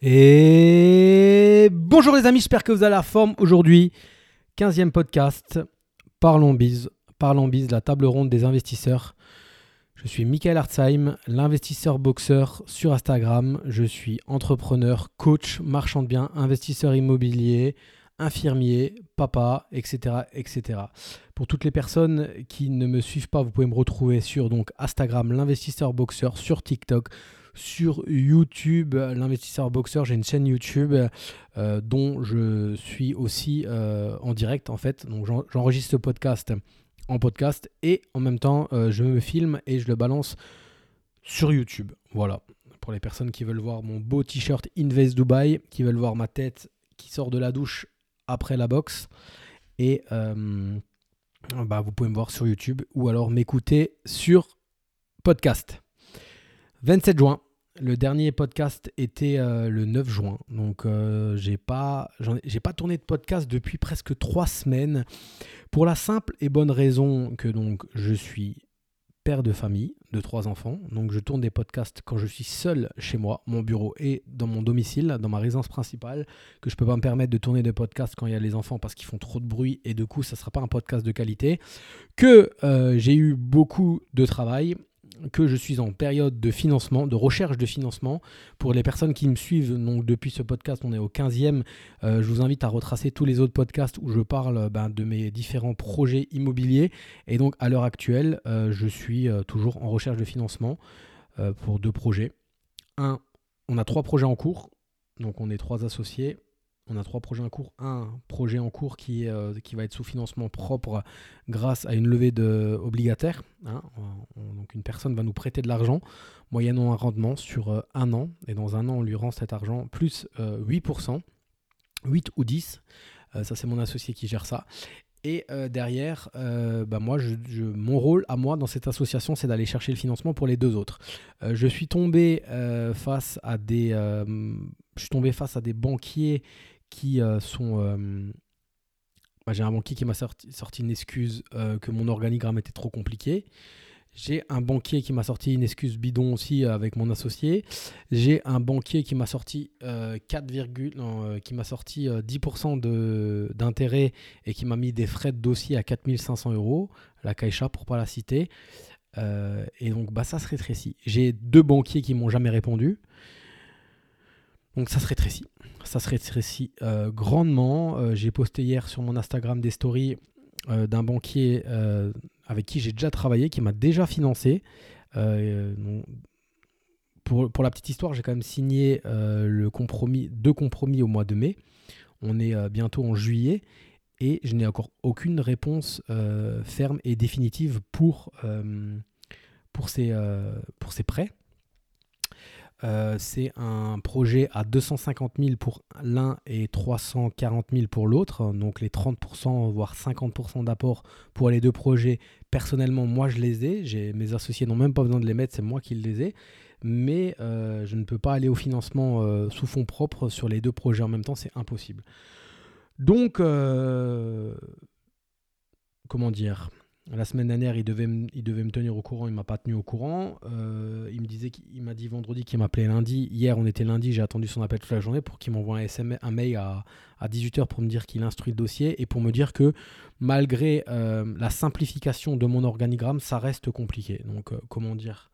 Et bonjour les amis, j'espère que vous avez la forme aujourd'hui. 15e podcast, Parlons Biz, Parlons Biz, la table ronde des investisseurs. Je suis Michael Hartzheim, l'investisseur boxeur sur Instagram. Je suis entrepreneur, coach, marchand de biens, investisseur immobilier, infirmier, papa, etc., etc. Pour toutes les personnes qui ne me suivent pas, vous pouvez me retrouver sur donc Instagram, l'investisseur boxeur, sur TikTok, sur YouTube, l'investisseur boxeur. J'ai une chaîne YouTube euh, dont je suis aussi euh, en direct en fait. Donc j'enregistre ce podcast en podcast et en même temps euh, je me filme et je le balance sur YouTube. Voilà. Pour les personnes qui veulent voir mon beau t-shirt Invest Dubai, qui veulent voir ma tête qui sort de la douche après la boxe. Et bah, vous pouvez me voir sur YouTube ou alors m'écouter sur podcast. 27 juin, le dernier podcast était euh, le 9 juin, donc euh, j'ai pas j'ai pas tourné de podcast depuis presque trois semaines. Pour la simple et bonne raison que donc je suis père de famille de trois enfants, donc je tourne des podcasts quand je suis seul chez moi, mon bureau et dans mon domicile, dans ma résidence principale, que je peux pas me permettre de tourner des podcasts quand il y a les enfants parce qu'ils font trop de bruit et du coup ça sera pas un podcast de qualité, que euh, j'ai eu beaucoup de travail que je suis en période de financement, de recherche de financement. Pour les personnes qui me suivent, donc depuis ce podcast, on est au 15e, euh, je vous invite à retracer tous les autres podcasts où je parle ben, de mes différents projets immobiliers. Et donc à l'heure actuelle, euh, je suis euh, toujours en recherche de financement pour deux projets. Un, on a trois projets en cours, donc on est trois associés. On a trois projets en cours. Un projet en cours qui, euh, qui va être sous financement propre grâce à une levée de obligataire. Hein. donc une personne va nous prêter de l'argent moyennant un rendement sur euh, un an. Et dans un an, on lui rend cet argent plus 8%, euh, 8 ou 10. ça, c'est mon associé qui gère ça. Et derrière, bah moi, mon rôle à moi dans cette association, c'est d'aller chercher le financement pour les deux autres. je suis tombé face à des, je suis tombé face à des banquiers qui euh, sont. Euh, j'ai un banquier qui m'a sorti, une excuse euh, que mon organigramme était trop compliqué. J'ai un banquier qui m'a sorti une excuse bidon aussi avec mon associé. J'ai un banquier qui m'a sorti 4, qui m'a sorti 10% d'intérêt et qui m'a mis des frais de dossier à 4500 euros, la Caixa pour pas la citer. et donc bah ça se rétrécit. J'ai deux banquiers qui m'ont jamais répondu. Donc ça se rétrécit ça se rétrécit euh, grandement. Euh, j'ai posté hier sur mon Instagram des stories euh, d'un banquier avec qui j'ai déjà travaillé, qui m'a déjà financé. pour, pour, la petite histoire, j'ai quand même signé le compromis, deux compromis au mois de mai. On est bientôt en juillet et je n'ai encore aucune réponse ferme et définitive pour, pour, ces, pour ces prêts. Euh, c'est un projet à 250 000 pour l'un et 340 000 pour l'autre. Donc les 30%, voire 50% d'apport pour les deux projets, personnellement, moi je les ai. Mes associés n'ont même pas besoin de les mettre, c'est moi qui les ai. Mais euh, je ne peux pas aller au financement euh, sous fonds propres sur les deux projets en même temps, c'est impossible. Donc, comment dire? La semaine dernière, il devait, me, tenir au courant, il m'a pas tenu au courant. Euh, il m'a dit vendredi qu'il m'appelait lundi. Hier, on était lundi, j'ai attendu son appel toute la journée pour qu'il m'envoie un, un mail à, à 18h pour me dire qu'il instruit le dossier et pour me dire que malgré euh, la simplification de mon organigramme, ça reste compliqué. Donc, euh, comment dire?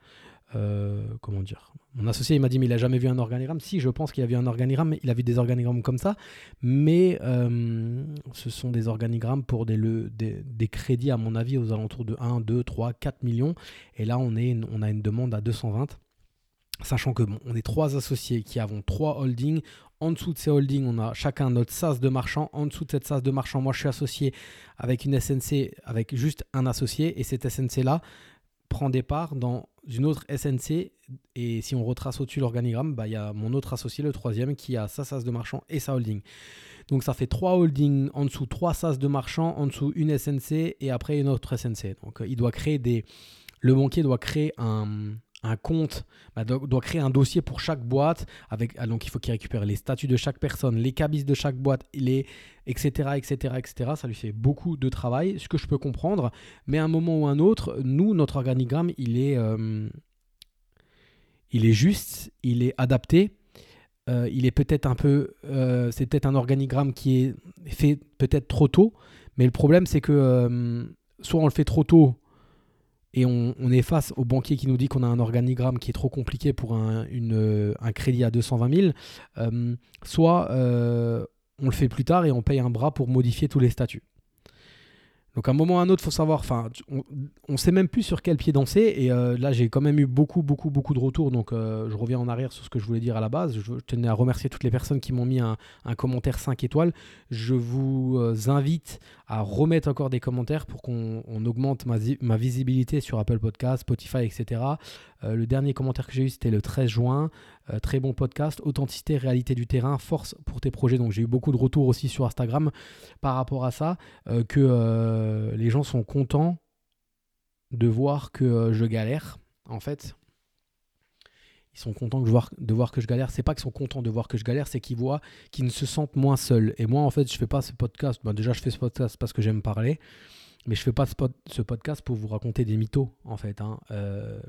Euh, comment dire? Mon associé il m'a dit mais il a jamais vu un organigramme. Si, je pense qu'il a vu un organigramme, il a vu des organigrammes comme ça, mais euh, ce sont des organigrammes pour des, des, crédits à mon avis aux alentours de 1, 2, 3, 4 millions. Et là on, est, on a une demande à 220. Sachant que bon, on est trois associés qui avons trois holdings. En dessous de ces holdings, on a chacun notre SAS de marchand. En dessous de cette SAS de marchand, moi je suis associé avec une SNC avec juste un associé. Et cette SNC là prend des parts dans une autre SNC. Et si on retrace au-dessus l'organigramme, bah, il y a mon autre associé, le troisième, qui a sa SAS de marchand et sa holding. Donc ça fait trois holdings en dessous, trois SAS de marchand, en dessous une SNC et après une autre SNC. Donc il doit créer des. Le banquier doit créer un, un compte, bah, doit, créer un dossier pour chaque boîte. Avec, ah, donc il faut qu'il récupère les statuts de chaque personne, les cabis de chaque boîte, les, etc., etc., etc. Ça lui fait beaucoup de travail, ce que je peux comprendre. Mais à un moment ou un autre, nous, notre organigramme, il est, euh, il est juste, il est adapté il est peut-être un peu, c'est peut-être un organigramme qui est fait peut-être trop tôt, mais le problème c'est que soit on le fait trop tôt et on, est face au banquier qui nous dit qu'on a un organigramme qui est trop compliqué pour un, un crédit à 220 000, soit on le fait plus tard et on paye un bras pour modifier tous les statuts. Donc à un moment ou à un autre, faut savoir. Enfin, on, ne sait même plus sur quel pied danser. Et euh, là, j'ai quand même eu beaucoup, beaucoup, beaucoup de retours. Donc euh, je reviens en arrière sur ce que je voulais dire à la base. Je, tenais à remercier toutes les personnes qui m'ont mis un, commentaire 5 étoiles. Je vous euh, invite à remettre encore des commentaires pour qu'on augmente ma, visibilité sur Apple Podcast, Spotify, etc. le dernier commentaire que j'ai eu, c'était le 13 juin. Euh, très bon podcast, authenticité, réalité du terrain, force pour tes projets. Donc j'ai eu beaucoup de retours aussi sur Instagram par rapport à ça, euh, que euh, les gens sont contents de voir que je galère, en fait. Ils sont contents de voir, que je galère. C'est pas qu'ils sont contents de voir que je galère, c'est qu'ils voient qu'ils ne se sentent moins seuls. Et moi, en fait, je fais pas ce podcast. Bah, déjà, je fais ce podcast parce que j'aime parler. Mais je fais pas ce, podcast pour vous raconter des mythos, en fait. Hein.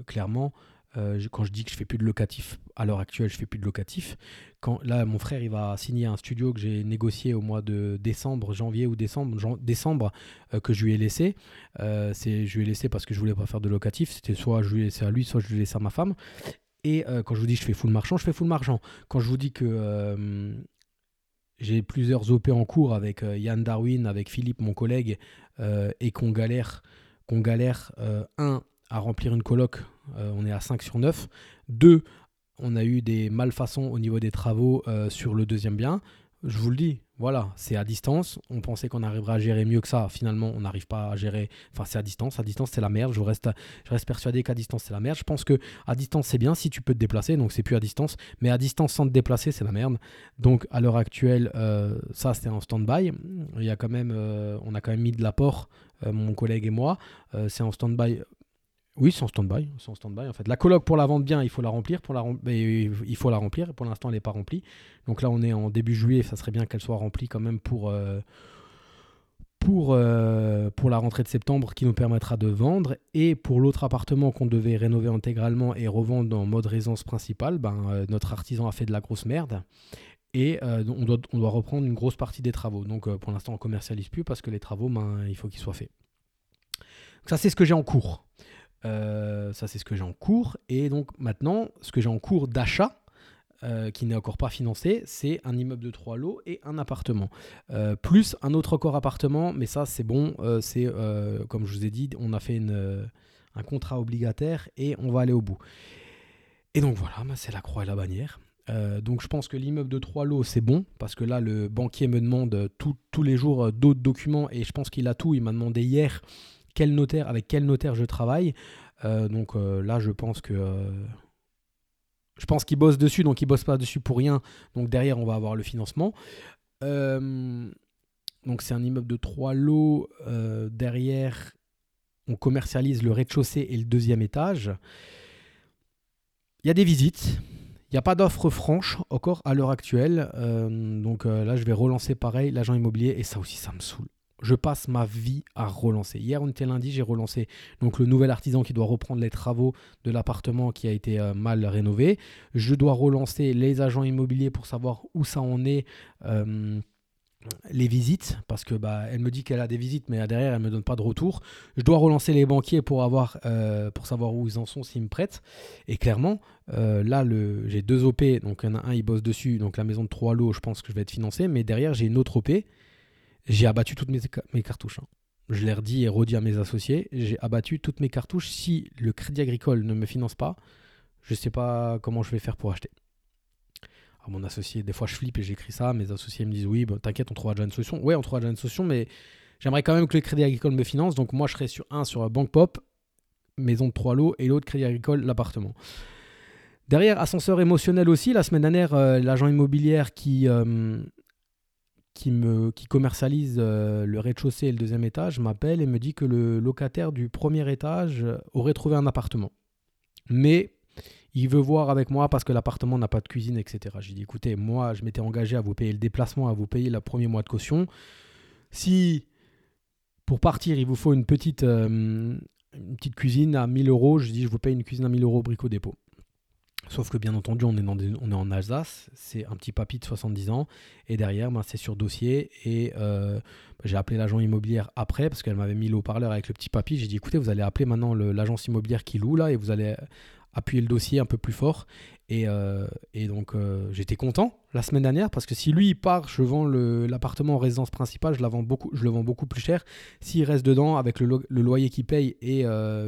clairement, euh, quand je dis que je fais plus de locatif, à l'heure actuelle, je fais plus de locatif. Quand là, mon frère, il va signer un studio que j'ai négocié au mois de décembre, janvier ou décembre, décembre euh, que je lui ai laissé. Euh, je lui ai laissé parce que je voulais pas faire de locatif. C'était soit je lui ai laissé à lui, soit je lui ai laissé à ma femme. Et quand je vous dis je fais full marchand, je fais full marchand. Quand je vous dis que j'ai plusieurs OP en cours avec Yann Darwin, avec Philippe, mon collègue, et qu'on galère, qu'on galère un à remplir une coloc, euh, on est à 5 sur 9. 2, on a eu des malfaçons au niveau des travaux euh, sur le deuxième bien. Je vous le dis, voilà, c'est à distance. On pensait qu'on arriverait à gérer mieux que ça. Finalement, on n'arrive pas à gérer. Enfin, c'est à distance. À distance, c'est la merde. Je reste, je reste persuadé qu'à distance, c'est la merde. Je pense que à distance, c'est bien si tu peux te déplacer. Donc, c'est plus à distance. Mais à distance, sans te déplacer, c'est la merde. Donc, à l'heure actuelle, euh, ça, c'était en stand-by. Il y a quand même, on a quand même mis de l'apport, mon collègue et moi. c'est en stand-by oui, en stand-by. stand en fait. La coloc pour la vente bien, il faut la remplir. Pour la il faut la remplir. Pour l'instant, elle n'est pas remplie. Donc là, on est en début juillet. Ça serait bien qu'elle soit remplie quand même pour, euh, pour, euh, pour la rentrée de septembre qui nous permettra de vendre. Et pour l'autre appartement qu'on devait rénover intégralement et revendre en mode résidence principale, ben, euh, notre artisan a fait de la grosse merde. Et on, doit, on doit reprendre une grosse partie des travaux. Donc pour l'instant, on ne commercialise plus parce que les travaux, ben, il faut qu'ils soient faits. ça, c'est ce que j'ai en cours. Euh, ça, c'est ce que j'ai en cours. Et donc maintenant, ce que j'ai en cours d'achat, euh, qui n'est encore pas financé, c'est un immeuble de trois lots et un appartement. Euh, plus un autre encore appartement, mais ça, c'est bon. c'est comme je vous ai dit, on a fait un contrat obligataire et on va aller au bout. Et donc voilà, bah, c'est la croix et la bannière. donc je pense que l'immeuble de trois lots c'est bon parce que là le banquier me demande tous les jours d'autres documents et je pense qu'il a tout. Il m'a demandé hier quel notaire, avec quel notaire je travaille. Euh, donc euh, là, je pense que. Euh, je pense qu'il bosse dessus, donc il bosse pas dessus pour rien. Donc derrière, on va avoir le financement. donc c'est un immeuble de trois lots. derrière, on commercialise le rez-de-chaussée et le deuxième étage. Il y a des visites. Il n'y a pas d'offre franche encore à l'heure actuelle. donc là, je vais relancer pareil l'agent immobilier. Et ça aussi, ça me saoule je passe ma vie à relancer. Hier, on était lundi, j'ai relancé donc le nouvel artisan qui doit reprendre les travaux de l'appartement qui a été euh, mal rénové. Je dois relancer les agents immobiliers pour savoir où ça en est. Euh, les visites parce que bah elle me dit qu'elle a des visites mais derrière elle me donne pas de retour je dois relancer les banquiers pour euh, savoir où ils en sont s'ils me prêtent et clairement là j'ai deux op donc il y en a un il bosse dessus donc la maison de trois lots je pense que je vais être financé mais derrière j'ai une autre op j'ai abattu toutes mes, cartouches. Hein. Je l'ai redit et redit à mes associés. J'ai abattu toutes mes cartouches. Si le crédit agricole ne me finance pas, je ne sais pas comment je vais faire pour acheter. À mon associé, des fois je flippe et j'écris ça. Mes associés me disent Oui, bah, t'inquiète, on trouvera déjà une solution. Ouais, on trouvera déjà une solution, mais j'aimerais quand même que le crédit agricole me finance. Donc moi, je serai sur un sur Banque Pop, maison de trois lots, et l'autre crédit agricole, l'appartement. Derrière, ascenseur émotionnel aussi. La semaine dernière, euh, l'agent immobilière qui, euh, qui, me, qui commercialise euh, le rez-de-chaussée et le deuxième étage m'appelle et me dit que le locataire du premier étage aurait trouvé un appartement. Mais il veut voir avec moi parce que l'appartement n'a pas de cuisine, etc. J'ai dit, écoutez, moi, je m'étais engagé à vous payer le déplacement, à vous payer le premier mois de caution. Si pour partir, il vous faut une petite, euh, cuisine à 1000 euros, je dis, je vous paye une cuisine à 1000 euros au brico dépôt. Sauf que bien entendu, on est, dans on est en Alsace, c'est un petit papy de 70 ans, et derrière, ben, c'est sur dossier, et euh, j'ai appelé l'agent immobilière après, parce qu'elle m'avait mis le haut-parleur avec le petit papy, j'ai dit écoutez, vous allez appeler maintenant l'agence immobilière qui loue là, et vous allez appuyer le dossier un peu plus fort, et, euh, donc euh, j'étais content la semaine dernière, parce que si lui il part, je vends l'appartement en résidence principale, je, beaucoup, je le vends beaucoup plus cher, s'il reste dedans, avec le, loyer qu'il paye, et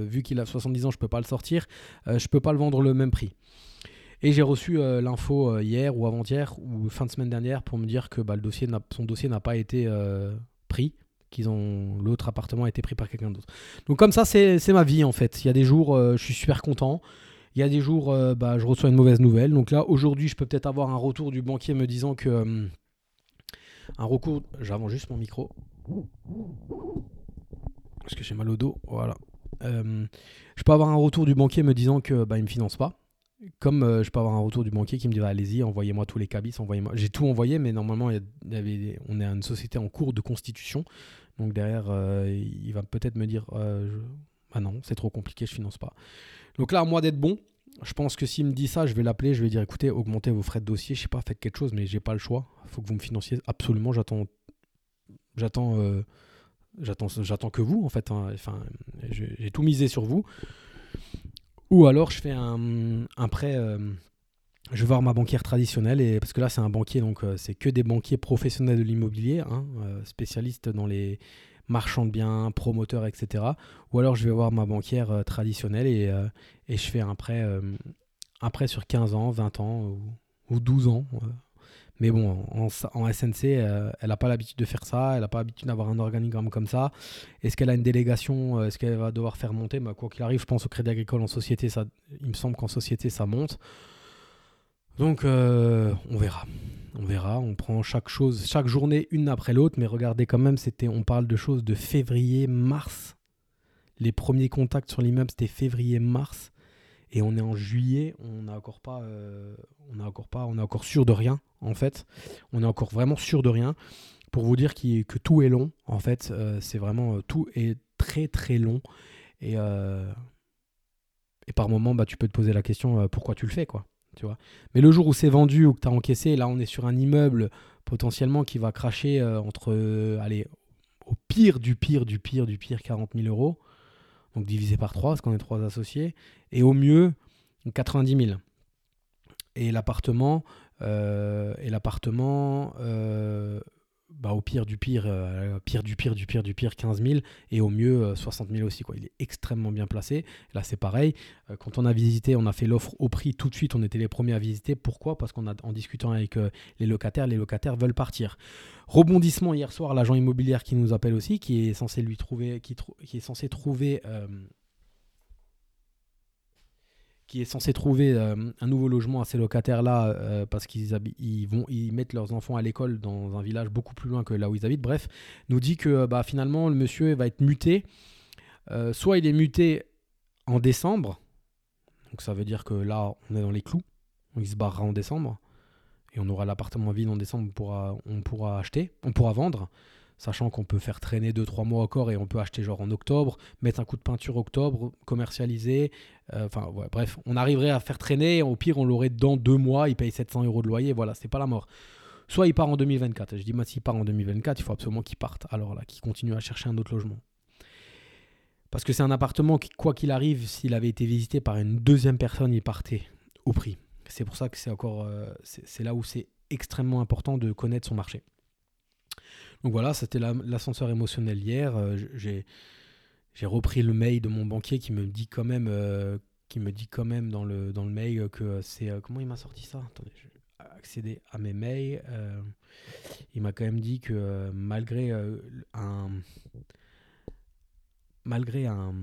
vu qu'il a 70 ans, je ne peux pas le sortir, je ne peux pas le vendre le même prix. Et j'ai reçu euh, l'info euh, hier ou avant-hier ou fin de semaine dernière pour me dire que bah, le dossier son dossier n'a pas été euh, pris, qu'ils ont l'autre appartement a été pris par quelqu'un d'autre. Donc comme ça, c'est ma vie en fait. Il y a des jours, je suis super content. Il y a des jours, bah, je reçois une mauvaise nouvelle. Donc là, aujourd'hui, je peux peut-être avoir un retour du banquier me disant que un recours. J'avance juste mon micro parce que j'ai mal au dos. Voilà. je peux avoir un retour du banquier me disant que bah, me finance pas comme euh, je peux avoir un retour du banquier qui me dit allez-y, envoyez-moi tous les cabis, envoyez-moi. J'ai tout envoyé, mais normalement, on est une société en cours de constitution. Donc derrière, euh, il va peut-être me dire euh, ah non, c'est trop compliqué, je finance pas. Donc là, à moi d'être bon. Je pense que s'il me dit ça, je vais l'appeler, je vais dire écoutez, augmentez vos frais de dossier, je sais pas, faites quelque chose, mais j'ai pas le choix. Faut que vous me financiez absolument. J'attends, j'attends, j'attends, j'attends que vous en fait. Hein. Enfin, j'ai tout misé sur vous. Ou alors je fais un, prêt, euh, je vais voir ma banquière traditionnelle, et, parce que là c'est un banquier, donc euh, c'est que des banquiers professionnels de l'immobilier, hein, euh, spécialistes dans les marchands de biens, promoteurs, etc. Ou alors je vais voir ma banquière traditionnelle et, et, je fais un prêt, prêt sur 15 ans, 20 ans ou, ou 12 ans. Mais bon, en, SNC, euh, elle n'a pas l'habitude de faire ça, elle n'a pas l'habitude d'avoir un organigramme comme ça. Est-ce qu'elle a une délégation euh, Est-ce qu'elle va devoir faire monter? Bah, Quoi qu'il arrive, je pense au Crédit Agricole en société, il me semble qu'en société, ça monte. Donc, euh, on verra. On verra, on prend chaque chose, chaque journée une après l'autre, mais regardez quand même, c'était, on parle de choses de février, mars. Les premiers contacts sur l'immeuble, c'était février-mars. Et on est en juillet, on n'a encore pas, on n'a encore pas, on est encore sûr de rien en fait. On est encore vraiment sûr de rien. Pour vous dire que tout est long, en fait, euh, c'est vraiment euh, tout est très très long. Et, euh, et par moment, bah, tu peux te poser la question pourquoi tu le fais, quoi. Mais le jour où c'est vendu ou que tu as encaissé, là on est sur un immeuble potentiellement qui va cracher entre, allez, au pire du pire du pire du pire 40 000 euros, donc divisé par 3, parce qu'on est trois associés, et au mieux 90 000. Et l'appartement, euh, et l'appartement, euh, bah, au pire du pire, euh, pire du pire du pire du pire, 15 000 et au mieux 60 000 aussi. Quoi. Il est extrêmement bien placé. Là, c'est pareil. quand on a visité, on a fait l'offre au prix tout de suite. On était les premiers à visiter. Pourquoi? Parce qu'en en discutant avec les locataires, les locataires veulent partir. Rebondissement hier soir, l'agent immobilier qui nous appelle aussi, qui est censé lui trouver, qui est censé trouver qui est censé trouver euh, un nouveau logement à ces locataires-là euh, parce qu'ils ils vont ils mettent leurs enfants à l'école dans un village beaucoup plus loin que là où ils habitent. Bref, nous dit que bah, finalement le monsieur va être muté. Euh, soit il est muté en décembre, donc ça veut dire que là on est dans les clous, il se barrera en décembre et on aura l'appartement vide en décembre, on pourra, on pourra acheter, on pourra vendre sachant qu'on peut faire traîner 2-3 mois encore et on peut acheter genre en octobre, mettre un coup de peinture octobre, commercialiser. Euh, enfin, bref, on arriverait à faire traîner. Au pire, on l'aurait dans 2 mois, il paye 700 euros de loyer. Voilà, c'est pas la mort. Soit il part en 2024. Je dis, moi, s'il part en 2024, il faut absolument qu'il parte. Alors là, qu'il continue à chercher un autre logement. Parce que c'est un appartement qui, quoi qu'il arrive, s'il avait été visité par une deuxième personne, il partait au prix. C'est pour ça que c'est encore, euh, c'est là où c'est extrêmement important de connaître son marché. Donc voilà, c'était l'ascenseur émotionnel hier. Euh, j'ai repris le mail de mon banquier qui me dit quand même, euh, quand même dans le, dans le mail que c'est... Euh, comment il m'a sorti ça? Attendez, je vais accéder à mes mails. il m'a quand même dit que malgré un... Malgré un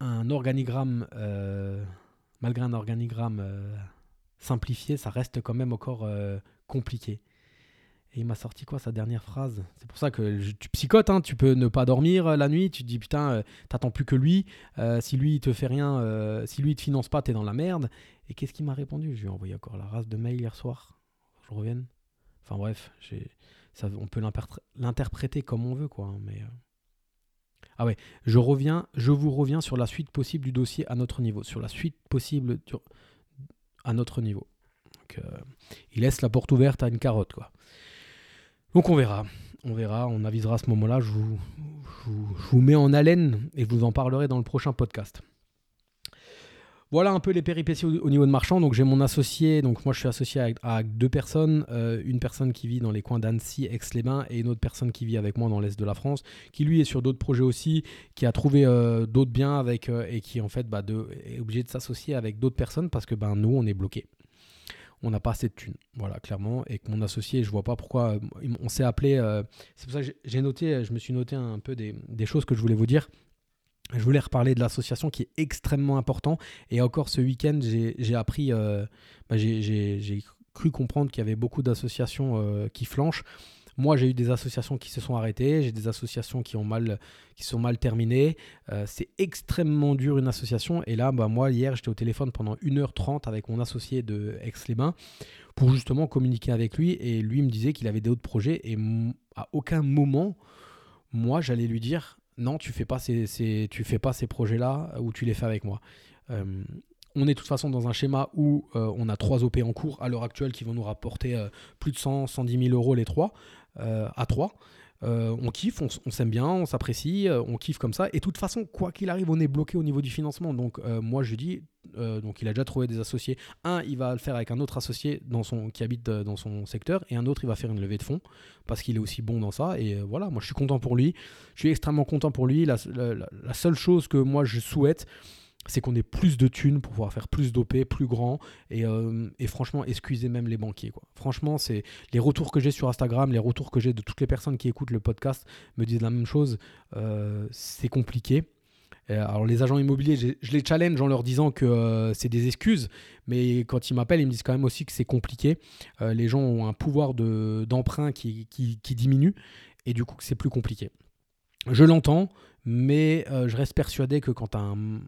un organigramme, malgré un organigramme simplifié, ça reste quand même encore compliqué. Et il m'a sorti quoi sa dernière phrase? C'est pour ça que tu psychotes, hein, tu peux ne pas dormir euh, la nuit, tu te dis putain, euh, t'attends plus que lui, euh, si lui il te fait rien, si lui il te finance pas, t'es dans la merde. Et qu'est-ce qu'il m'a répondu? Je lui ai envoyé encore la race de mail hier soir. Je reviens. Enfin bref, on peut l'interpréter comme on veut quoi. Hein, mais Ah ouais, je reviens, je vous reviens sur la suite possible du dossier à notre niveau, sur la suite possible à notre niveau. Donc, euh, il laisse la porte ouverte à une carotte, quoi. Donc on verra, on verra, on avisera à ce moment-là. Je vous, mets en haleine et je vous en parlerai dans le prochain podcast. Voilà un peu les péripéties au, niveau de marchand. Donc j'ai mon associé, donc moi je suis associé avec, deux personnes, euh, une personne qui vit dans les coins d'Annecy, Aix-les-Bains, et une autre personne qui vit avec moi dans l'est de la France, qui lui est sur d'autres projets aussi, qui a trouvé euh, d'autres biens avec et qui en fait bah, est obligé de s'associer avec d'autres personnes parce que ben nous on est bloqué. On n'a pas assez de thunes, voilà, clairement. Et que mon associé, je vois pas pourquoi. On s'est appelé. c'est pour ça que j'ai noté, je me suis noté un peu des, choses que je voulais vous dire. Je voulais reparler de l'association qui est extrêmement important. Et encore ce week-end, j'ai appris, euh, bah, j'ai cru comprendre qu'il y avait beaucoup d'associations euh, qui flanchent. Moi, j'ai eu des associations qui se sont arrêtées, j'ai des associations qui ont mal, qui sont mal terminées. Euh, c'est extrêmement dur une association. Et là, bah, moi, hier, j'étais au téléphone pendant 1h30 avec mon associé de Aix-les-Bains pour justement communiquer avec lui. Et lui me disait qu'il avait d'autres projets. Et à aucun moment, moi, j'allais lui dire non, tu fais pas ces, fais pas ces projets-là ou tu les fais avec moi. Euh, on est de toute façon dans un schéma où euh, on a trois OP en cours à l'heure actuelle qui vont nous rapporter plus de 100, 110 000 euros les trois, à trois. on kiffe, on, s'aime bien, on s'apprécie, on kiffe comme ça. Et de toute façon, quoi qu'il arrive, on est bloqué au niveau du financement. Donc moi je dis, donc il a déjà trouvé des associés. Un, il va le faire avec un autre associé dans son, qui habite dans son secteur, et un autre, il va faire une levée de fonds parce qu'il est aussi bon dans ça. Et voilà, moi je suis content pour lui. Je suis extrêmement content pour lui. La seule chose que moi je souhaite, c'est qu'on ait plus de thunes pour pouvoir faire plus d'OP, plus grand. Euh, et, franchement, excusez même les banquiers. Quoi. Franchement, c'est les retours que j'ai sur Instagram, les retours que j'ai de toutes les personnes qui écoutent le podcast me disent la même chose. Euh, c'est compliqué. Alors les agents immobiliers, je les challenge en leur disant que euh, c'est des excuses, mais quand ils m'appellent, ils me disent quand même aussi que c'est compliqué. les gens ont un pouvoir d'emprunt qui, qui, diminue et du coup que c'est plus compliqué. Je l'entends, mais euh, je reste persuadé que quand un,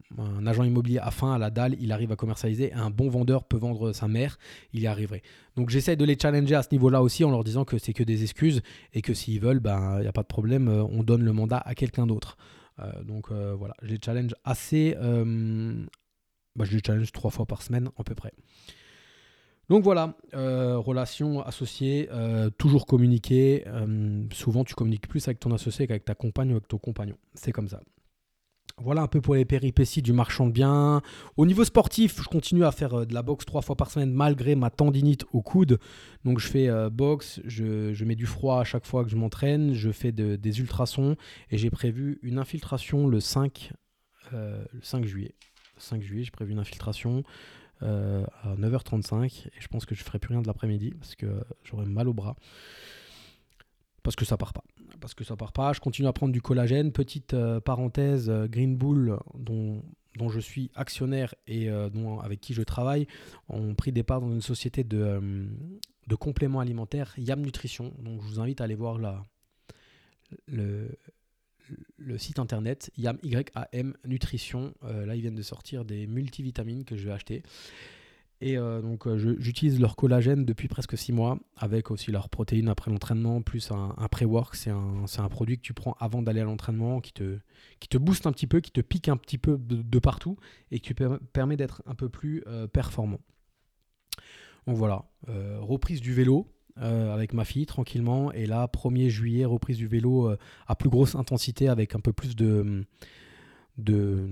agent immobilier a faim à la dalle, il arrive à commercialiser. Un bon vendeur peut vendre sa mère, il y arriverait. Donc j'essaie de les challenger à ce niveau-là aussi en leur disant que c'est que des excuses et que s'ils veulent, ben, il n'y a pas de problème, euh, on donne le mandat à quelqu'un d'autre. Euh, donc voilà, je les challenge assez. Bah, je les challenge trois fois par semaine à peu près. Donc voilà, euh, relation associée, euh, toujours communiquer. Euh, souvent, tu communiques plus avec ton associé qu'avec ta compagne ou avec ton compagnon. C'est comme ça. Voilà un peu pour les péripéties du marchand de biens. Au niveau sportif, je continue à faire de la boxe trois fois par semaine malgré ma tendinite au coude. Donc je fais boxe, je, mets du froid à chaque fois que je m'entraîne, je fais des ultrasons et j'ai prévu une infiltration le 5, le 5 juillet. Le 5 juillet, j'ai prévu une infiltration. Euh, à 9h35 et je pense que je ferai plus rien de l'après-midi parce que j'aurai mal au bras. Parce que ça part pas. Parce que ça part pas. Je continue à prendre du collagène. Petite euh, parenthèse euh, Green Bull dont dont je suis actionnaire et dont, avec qui je travaille ont pris des parts dans une société de, de compléments alimentaires Yam Nutrition. Donc je vous invite à aller voir la, le, le site internet YAM, Nutrition. Euh, là, ils viennent de sortir des multivitamines que je vais acheter. Et euh, donc, euh, j'utilise leur collagène depuis presque 6 mois, avec aussi leurs protéines après l'entraînement, plus un, un pré-work. C'est un, un, produit que tu prends avant d'aller à l'entraînement, qui te, qui te booste un petit peu, qui te pique un petit peu de, partout, et qui te permet d'être un peu plus performant. Donc voilà, reprise du vélo. Euh, avec ma fille tranquillement. Et là, 1er juillet, reprise du vélo euh, à plus grosse intensité avec un peu plus de. de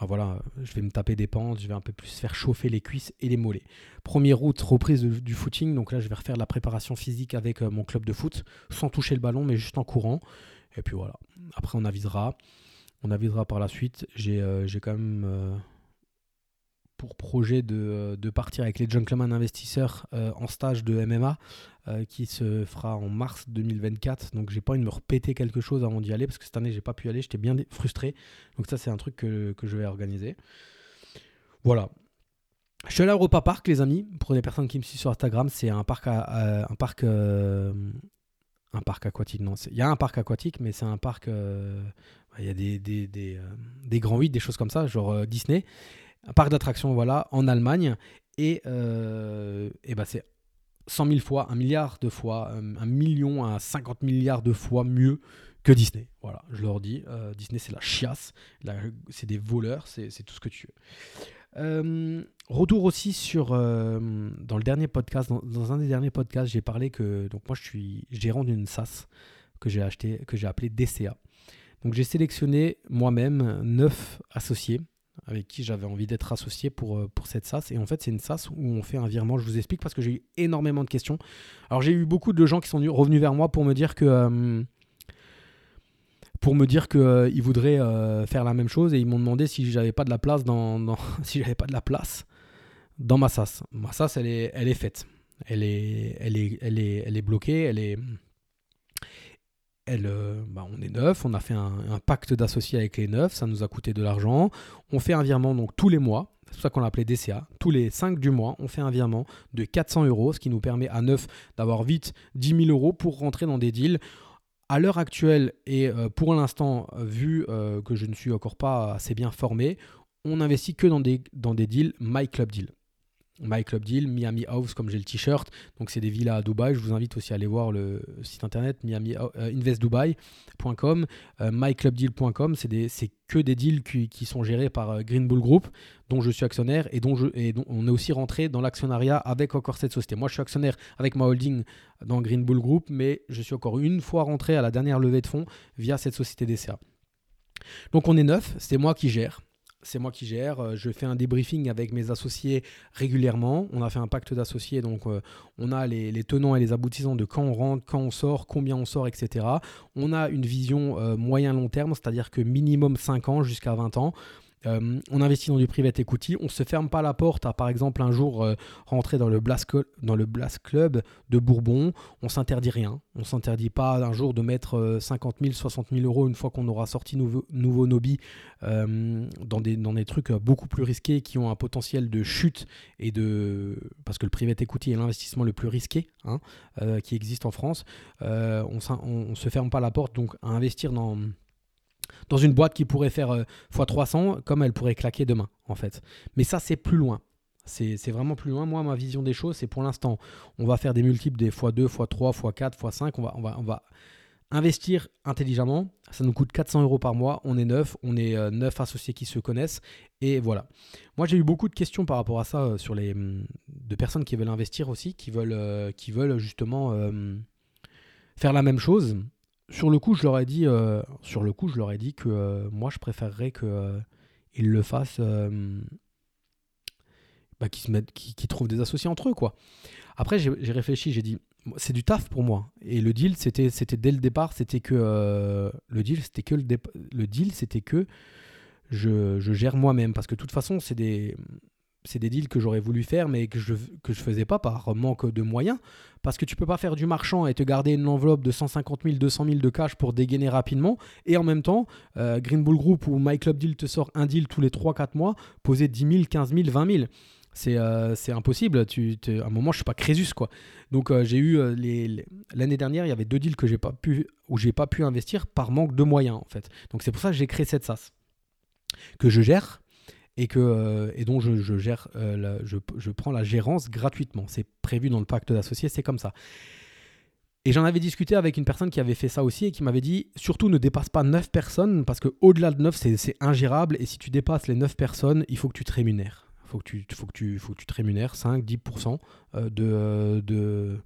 bah voilà, je vais me taper des pentes, je vais un peu plus faire chauffer les cuisses et les mollets. 1er août, reprise du footing. Donc là, je vais refaire la préparation physique avec euh, mon club de foot, sans toucher le ballon, mais juste en courant. Et puis voilà. Après, on avisera. On avisera par la suite. J'ai quand même pour projet de, de, partir avec les Gentlemen Investisseurs en stage de MMA euh, qui se fera en mars 2024. Donc j'ai pas envie de me repéter quelque chose avant d'y aller parce que cette année j'ai pas pu y aller, j'étais bien frustré. Donc ça c'est un truc que, que, je vais organiser. Voilà. Je suis à Europa Park les amis. Pour les personnes qui me suivent sur Instagram, c'est un parc à, un parc euh, un parc aquatique. Non, il y a un parc aquatique, mais c'est un parc. Euh, il y a des, des, des, des grands 8, des choses comme ça, genre Disney. Un parc d'attractions, voilà, en Allemagne. Et, et bah, c'est 100 000 fois, un milliard de fois, euh, un million à 50 milliards de fois mieux que Disney. Voilà, je leur dis, Disney c'est la chiasse, c'est des voleurs, c'est tout ce que tu veux. retour aussi sur dans le dernier podcast, dans, un des derniers podcasts, j'ai parlé que donc moi je suis gérant d'une SaaS que j'ai acheté, que j'ai appelé DCA. Donc j'ai sélectionné moi-même neuf associés avec qui j'avais envie d'être associé pour, euh, pour cette SaaS. Et en fait, c'est une SaaS où on fait un virement. Je vous explique parce que j'ai eu énormément de questions. Alors, j'ai eu beaucoup de gens qui sont revenus vers moi pour me dire que. Euh, pour me dire qu'ils euh, voudraient faire la même chose et ils m'ont demandé si j'avais pas de la place dans, si j'avais pas de la place dans ma SaaS. Ma SaaS elle est elle est faite. Elle est elle est elle est elle est bloquée, elle est euh, bah, on est neuf, on a fait un, pacte d'associés avec les neufs, ça nous a coûté de l'argent. On fait un virement donc tous les mois, c'est pour ça qu'on l'a appelé DCA. Tous les 5 du mois, on fait un virement de 400 euros, ce qui nous permet à neuf d'avoir vite 10 000 euros pour rentrer dans des deals. À l'heure actuelle, et euh, pour l'instant, vu euh, que je ne suis encore pas assez bien formé, on investit que dans des, dans des deals My Club Deal. My Club Deal, Miami House, comme j'ai le t-shirt. Donc, c'est des villas à Dubaï. Je vous invite aussi à aller voir le site internet miami, euh, investdubai.com, euh, myclubdeal.com. C'est que des deals qui, sont gérés par euh, Green Bull Group, dont je suis actionnaire et dont, on est aussi rentré dans l'actionnariat avec encore cette société. Moi, je suis actionnaire avec ma holding dans Green Bull Group, mais je suis encore une fois rentré à la dernière levée de fonds via cette société DCA. Donc, on est neuf, c'est moi qui gère c'est moi qui gère. Euh, je fais un débriefing avec mes associés régulièrement. On a fait un pacte d'associés, donc euh, on a les, tenants et les aboutissants de quand on rentre, quand on sort, combien on sort, etc. On a une vision euh, moyen-long terme, c'est-à-dire que minimum 5 ans jusqu'à 20 ans. Euh, on investit dans du private equity, on ne se ferme pas la porte à par exemple un jour euh, rentrer dans le, Blast Club de Bourbon, on s'interdit rien, on s'interdit pas un jour de mettre 50 000, 60 000 euros une fois qu'on aura sorti nouveau, nouveau Nobi euh, dans, des, trucs beaucoup plus risqués qui ont un potentiel de chute et de... parce que le private equity est l'investissement le plus risqué hein, qui existe en France, on ne se ferme pas la porte. Donc à investir dans dans une boîte qui pourrait faire x300 euh, comme elle pourrait claquer demain en fait. Mais ça c'est plus loin. C'est vraiment plus loin. Moi, ma vision des choses, c'est pour l'instant, on va faire des multiples des x2, x3, x4, x5. On va, on va, on va investir intelligemment. Ça nous coûte 400 euros par mois. On est neuf. On est euh, neuf associés qui se connaissent. Et voilà. Moi, j'ai eu beaucoup de questions par rapport à ça euh, sur les, hum, de personnes qui veulent investir aussi, qui veulent, qui veulent justement faire la même chose sur le coup, je leur ai dit, euh, sur le coup, je leur ai dit que euh, moi, je préférerais qu'ils euh, le fassent, bah, qu'ils se mettent, qu'ils trouvent des associés entre eux, quoi. Après, j'ai réfléchi, j'ai dit, c'est du taf pour moi. Et le deal, c'était, c'était dès le départ, c'était que le deal, c'était que le deal, c'était que je, je gère moi-même, parce que de toute façon, c'est des c'est des deals que j'aurais voulu faire, mais que je que je faisais pas par manque de moyens. Parce que tu peux pas faire du marchand et te garder une enveloppe de 150 000, 200 000 de cash pour dégainer rapidement. Et en même temps, euh, Green Bull Group ou My Club Deal te sort un deal tous les 3-4 mois, poser 10 000, 15 000, 20 000. C'est euh, impossible. Tu, à un moment, je suis pas Crésus. quoi. Donc, euh, j'ai eu l'année dernière, il y avait deux deals que j'ai pas pu, où j'ai pas pu investir par manque de moyens, en fait. Donc, c'est pour ça que j'ai créé cette SAS que je gère et, que, euh, et dont je, gère, euh, je, prends la gérance gratuitement. C'est prévu dans le pacte d'associés, c'est comme ça. Et j'en avais discuté avec une personne qui avait fait ça aussi et qui m'avait dit surtout ne dépasse pas 9 personnes parce qu'au-delà de 9, c'est ingérable. Et si tu dépasses les 9 personnes, il faut que tu te rémunères. Faut, que tu, faut, que tu, faut que tu te rémunères 5, 10% euh, de,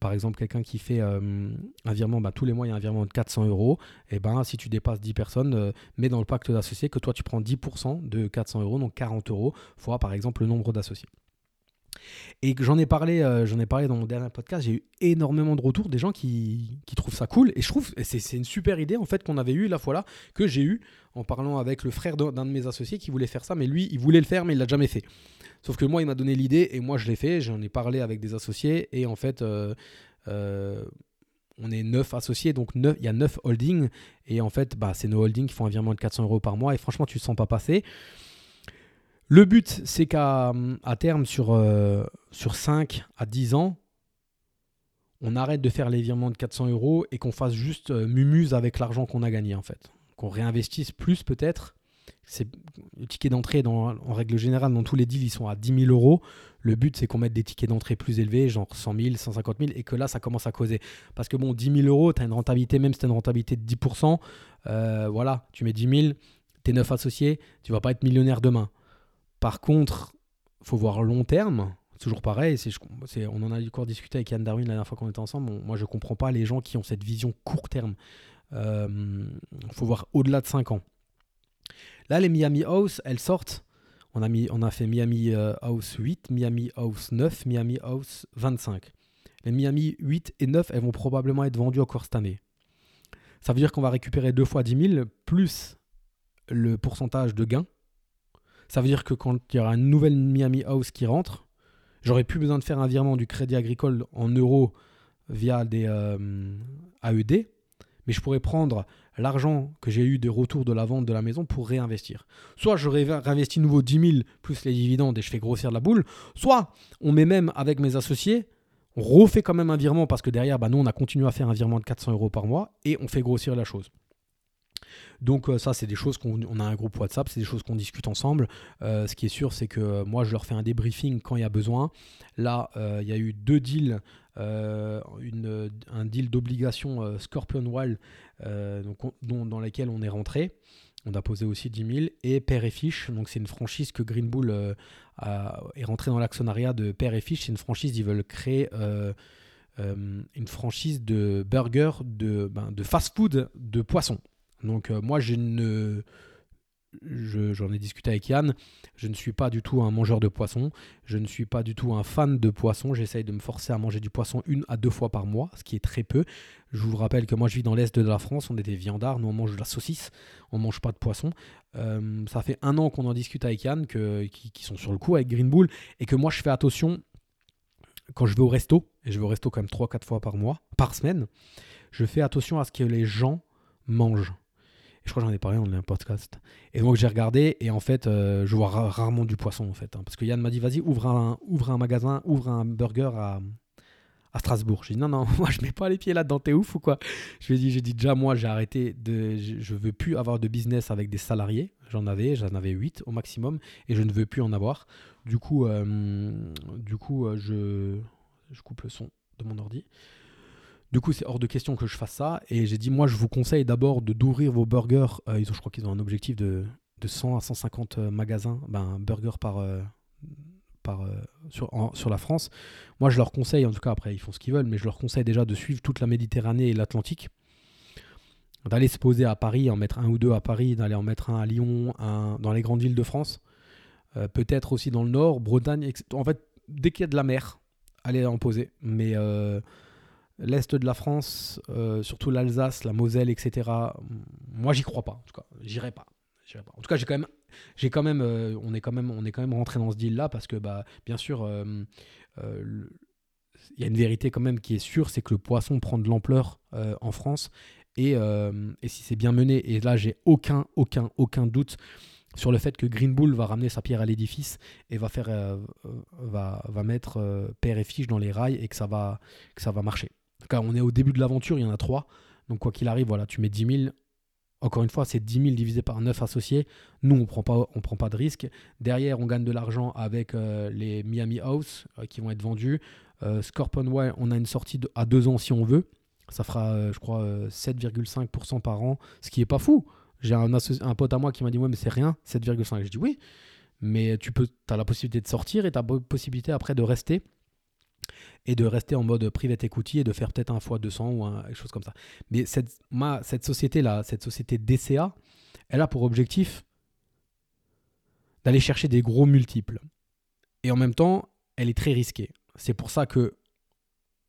par exemple, quelqu'un qui fait euh, un virement, bah, tous les mois, il y a un virement de 400 euros. Et ben, si tu dépasses 10 personnes, euh, mets dans le pacte d'associés que toi, tu prends 10% de 400 euros, donc 40 euros, fois par exemple le nombre d'associés. Et j'en ai parlé, euh, ai parlé dans mon dernier podcast. J'ai eu énormément de retours des gens qui, trouvent ça cool. Et je trouve c'est une super idée en fait qu'on avait eu la fois là que j'ai eu en parlant avec le frère d'un de mes associés qui voulait faire ça, mais lui il voulait le faire mais il l'a jamais fait. Sauf que moi il m'a donné l'idée et moi je l'ai fait. J'en ai parlé avec des associés et en fait euh, euh, on est neuf associés, donc il y a neuf holdings. Et en fait, bah, c'est nos holdings qui font un virement de 400 euros par mois. Et franchement, tu ne sens pas passer. Le but, c'est qu'à terme, sur, euh, sur 5 à 10 ans, on arrête de faire les virements de 400 euros et qu'on fasse juste euh, mumuse avec l'argent qu'on a gagné, en fait. Qu'on réinvestisse plus peut-être c'est le ticket d'entrée en règle générale dans tous les deals ils sont à 10 000 euros. Le but c'est qu'on mette des tickets d'entrée plus élevés genre 100 000 150 000 et que là ça commence à causer. Parce que bon 10 000 euros tu as une rentabilité même si tu as une rentabilité de 10% euh, voilà tu mets 10 000 t'es neuf associés tu vas pas être millionnaire demain. Par contre faut voir long terme toujours pareil c'est, on en a encore discuté avec Yann Darwin la dernière fois qu'on était ensemble moi je comprends pas les gens qui ont cette vision court terme. Il euh, faut voir au-delà de 5 ans Là, les Miami House, elles sortent. On a, mis, on a fait Miami euh, House 8, Miami House 9, Miami House 25. Les Miami 8 et 9, elles vont probablement être vendues encore cette année. Ça veut dire qu'on va récupérer deux fois 10 000 plus le pourcentage de gain. Ça veut dire que quand il y aura une nouvelle Miami House qui rentre, j'aurai plus besoin de faire un virement du crédit agricole en euros via des euh, AED, mais je pourrais prendre l'argent que j'ai eu des retours de la vente de la maison pour réinvestir. Soit je réinvestis nouveau 10 000 plus les dividendes et je fais grossir la boule, soit on met même avec mes associés, on refait quand même un virement parce que derrière, bah, nous, on a continué à faire un virement de 400 euros par mois et on fait grossir la chose. Donc euh, ça, c'est des choses qu'on on a un groupe WhatsApp, c'est des choses qu'on discute ensemble. Euh, ce qui est sûr, c'est que euh, moi, je leur fais un débriefing quand il y a besoin. Là, il y a eu deux deals, un deal d'obligation Scorpion Wall dans lequel on est rentré. On a posé aussi 10 000 et Père et Fiche. Donc c'est une franchise que Green Bull est rentré dans l'actionnariat de Père et Fiche. C'est une franchise, ils veulent créer une franchise de burger, de, ben, de fast-food de poisson. Donc euh, moi, je ne... J'en ai discuté avec Yann, je ne suis pas du tout un mangeur de poisson, je ne suis pas du tout un fan de poisson, j'essaye de me forcer à manger du poisson une à deux fois par mois, ce qui est très peu. Je vous rappelle que moi je vis dans l'est de la France, on est des viandards, nous on mange de la saucisse, on ne mange pas de poisson. Euh, ça fait un an qu'on en discute avec Yann, que, qui, sont sur le coup avec Green Bull, et que moi je fais attention quand je vais au resto, et je vais au resto quand même 3-4 fois par mois, par semaine, je fais attention à ce que les gens mangent je crois que j'en ai parlé dans un podcast. Et donc j'ai regardé et en fait, euh, je vois rarement du poisson en fait. Hein, parce que Yann m'a dit, vas-y, ouvre un, ouvre un magasin, ouvre un burger à, à Strasbourg. J'ai dit, non, non, moi je mets pas les pieds là-dedans, t'es ouf ou quoi? Je lui ai dit, j'ai dit, déjà moi j'ai arrêté de... Je veux plus avoir de business avec des salariés. J'en avais, j'en avais 8 au maximum et je ne veux plus en avoir. Du coup, euh, du coup euh, je, je coupe le son de mon ordi. Du coup, c'est hors de question que je fasse ça. Et j'ai dit, moi, je vous conseille d'abord de d'ouvrir vos burgers. Euh, ils ont, je crois qu'ils ont un objectif de, de 100 à 150 euh, magasins, ben, burgers par, euh, par, sur, sur la France. Moi, je leur conseille, en tout cas, après, ils font ce qu'ils veulent, mais je leur conseille déjà de suivre toute la Méditerranée et l'Atlantique. D'aller se poser à Paris, en mettre un ou deux à Paris, d'aller en mettre un à Lyon, un dans les grandes villes de France. Peut-être aussi dans le nord, Bretagne, etc. En fait, dès qu'il y a de la mer, allez en poser. Mais l'Est de la France, euh, surtout l'Alsace, la Moselle, etc. Moi, j'y crois pas. En tout cas, j'irai pas. En tout cas, j'ai quand même, euh, on est quand même, on est quand même rentré dans ce deal là parce que, bah, bien sûr, euh, il y a une vérité quand même qui est sûre, c'est que le poisson prend de l'ampleur en France et, et si c'est bien mené, et là, j'ai aucun, aucun, aucun doute sur le fait que Green Bull va ramener sa pierre à l'édifice et va faire va, va mettre père et fiche dans les rails et que ça va que ça va marcher on est au début de l'aventure, il y en a trois. Donc, quoi qu'il arrive, voilà, tu mets 10 000. Encore une fois, c'est 10 000 divisé par 9 associés. Nous, on ne prend pas de risque. Derrière, on gagne de l'argent avec euh, les Miami House euh, qui vont être vendus. Euh, Scorpion Way, on a une sortie à 2 ans si on veut. Ça fera, je crois, 7,5% par an, ce qui est pas fou. J'ai un, pote à moi qui m'a dit Ouais, mais c'est rien, 7,5. Je dis Oui, mais tu peux, as la possibilité de sortir et tu as la possibilité après de rester et de rester en mode private equity et de faire peut-être un fois 200 ou un, quelque chose comme ça. Mais cette, cette société-là, cette société DCA, elle a pour objectif d'aller chercher des gros multiples. Et en même temps, elle est très risquée. C'est pour ça que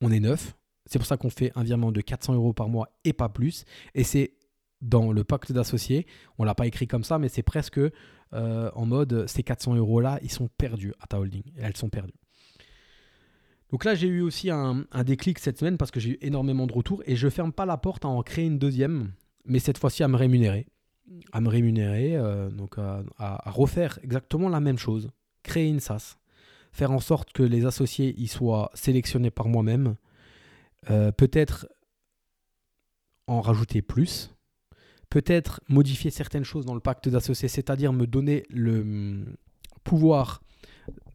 on est neuf. C'est pour ça qu'on fait un virement de 400 euros par mois et pas plus. Et c'est dans le pacte d'associés. On l'a pas écrit comme ça, mais c'est presque euh, en mode ces 400 euros là, ils sont perdus à ta holding. elles sont perdues. Donc là, j'ai eu aussi un, déclic cette semaine parce que j'ai eu énormément de retours et je ferme pas la porte à en créer une deuxième, mais cette fois-ci à me rémunérer. À me rémunérer, euh, donc à, refaire exactement la même chose. Créer une SAS. Faire en sorte que les associés y soient sélectionnés par moi-même. Euh, peut-être en rajouter plus. peut-être modifier certaines choses dans le pacte d'associés, c'est-à-dire me donner le hum, pouvoir